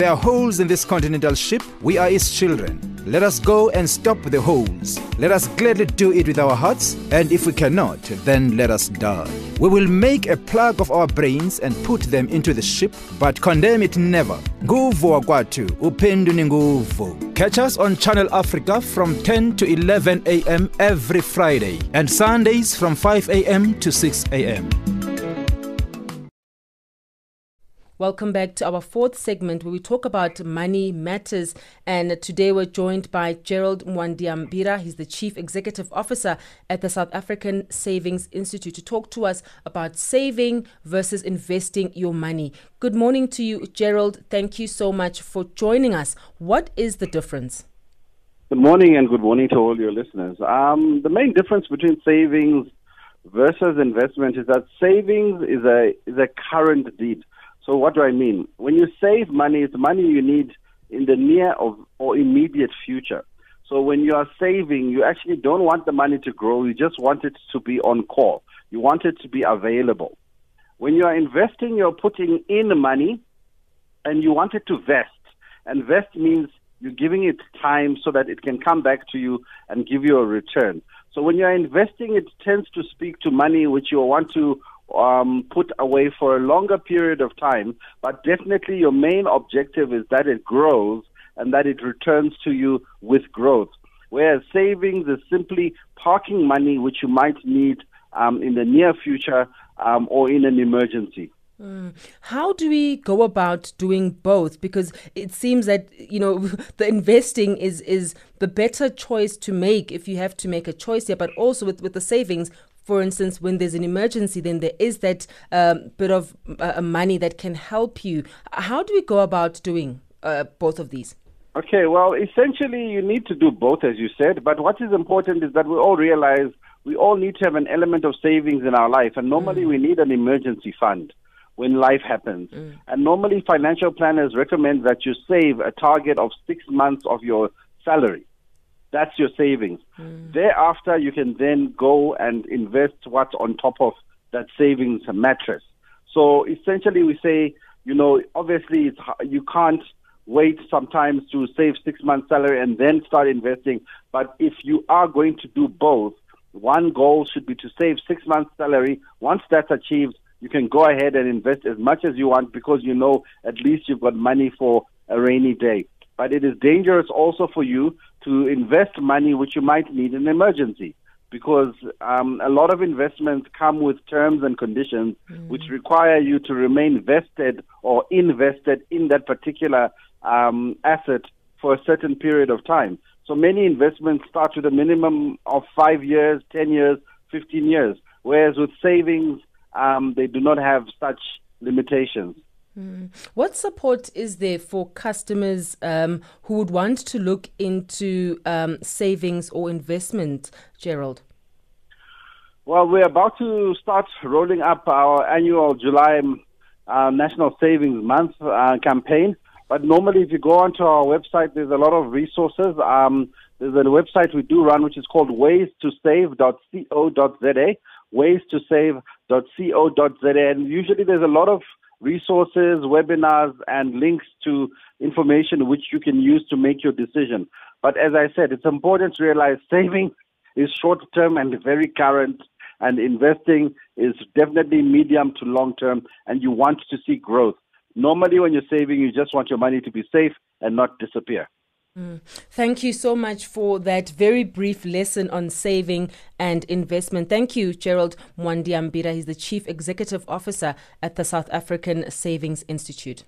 There are holes in this continental ship. We are its children. Let us go and stop the holes. Let us gladly do it with our hearts, and if we cannot, then let us die. We will make a plug of our brains and put them into the ship, but condemn it never. Nguvu wakwatu, upendu ni nguvu. Catch us on Channel Africa from 10 to 11 a.m. every Friday, and Sundays from 5 a.m. to 6 a.m. Welcome back to our fourth segment where we talk about money matters. And today we're joined by Gerald Mwandiambira. He's the Chief Executive Officer at the South African Savings Institute to talk to us about saving versus investing your money. Good morning to you, Gerald. Thank you so much for joining us. What is the difference? Good morning and good morning to all your listeners. Um, the main difference between savings versus investment is that savings is a is a current deed. So what do I mean? When you save money, it's money you need in the near of, or immediate future. So when you are saving, you actually don't want the money to grow. You just want it to be on call. You want it to be available. When you are investing, you're putting in money and you want it to vest. And vest means you're giving it time so that it can come back to you and give you a return. So when you're investing, it tends to speak to money which you want to um, put away for a longer period of time, but definitely your main objective is that it grows and that it returns to you with growth. Whereas savings is simply parking money which you might need um, in the near future um, or in an emergency. Mm. How do we go about doing both? Because it seems that you know the investing is is the better choice to make if you have to make a choice here. But also with with the savings, for instance, when there's an emergency, then there is that um, bit of uh, money that can help you. How do we go about doing uh, both of these? Okay, well, essentially, you need to do both, as you said. But what is important is that we all realize we all need to have an element of savings in our life. And normally, mm. we need an emergency fund when life happens. Mm. And normally, financial planners recommend that you save a target of six months of your salary. That's your savings. Mm. Thereafter, you can then go and invest what's on top of that savings mattress. So essentially, we say, you know, obviously, it's, you can't wait sometimes to save six months' salary and then start investing. But if you are going to do both, one goal should be to save six months' salary. Once that's achieved, you can go ahead and invest as much as you want because you know at least you've got money for a rainy day. But it is dangerous also for you to invest money which you might need in an emergency because um, a lot of investments come with terms and conditions mm. which require you to remain vested or invested in that particular um, asset for a certain period of time. So many investments start with a minimum of five years, 10 years, 15 years, whereas with savings, um, they do not have such limitations. Mm. What support is there for customers um, who would want to look into um, savings or investment, Gerald? Well, we're about to start rolling up our annual July uh, National Savings Month uh, campaign. But normally, if you go onto our website, there's a lot of resources. Um, there's a website we do run, which is called ways to save.co.za, ways to save.co.za. And usually there's a lot of resources, webinars, and links to information which you can use to make your decision. But as I said, it's important to realize saving is short term and very current, and investing is definitely medium to long term, and you want to see growth. Normally, when you're saving, you just want your money to be safe and not disappear. Mm. Thank you so much for that very brief lesson on saving and investment. Thank you, Gerald Mwandiambira. He's the Chief Executive Officer at the South African Savings Institute.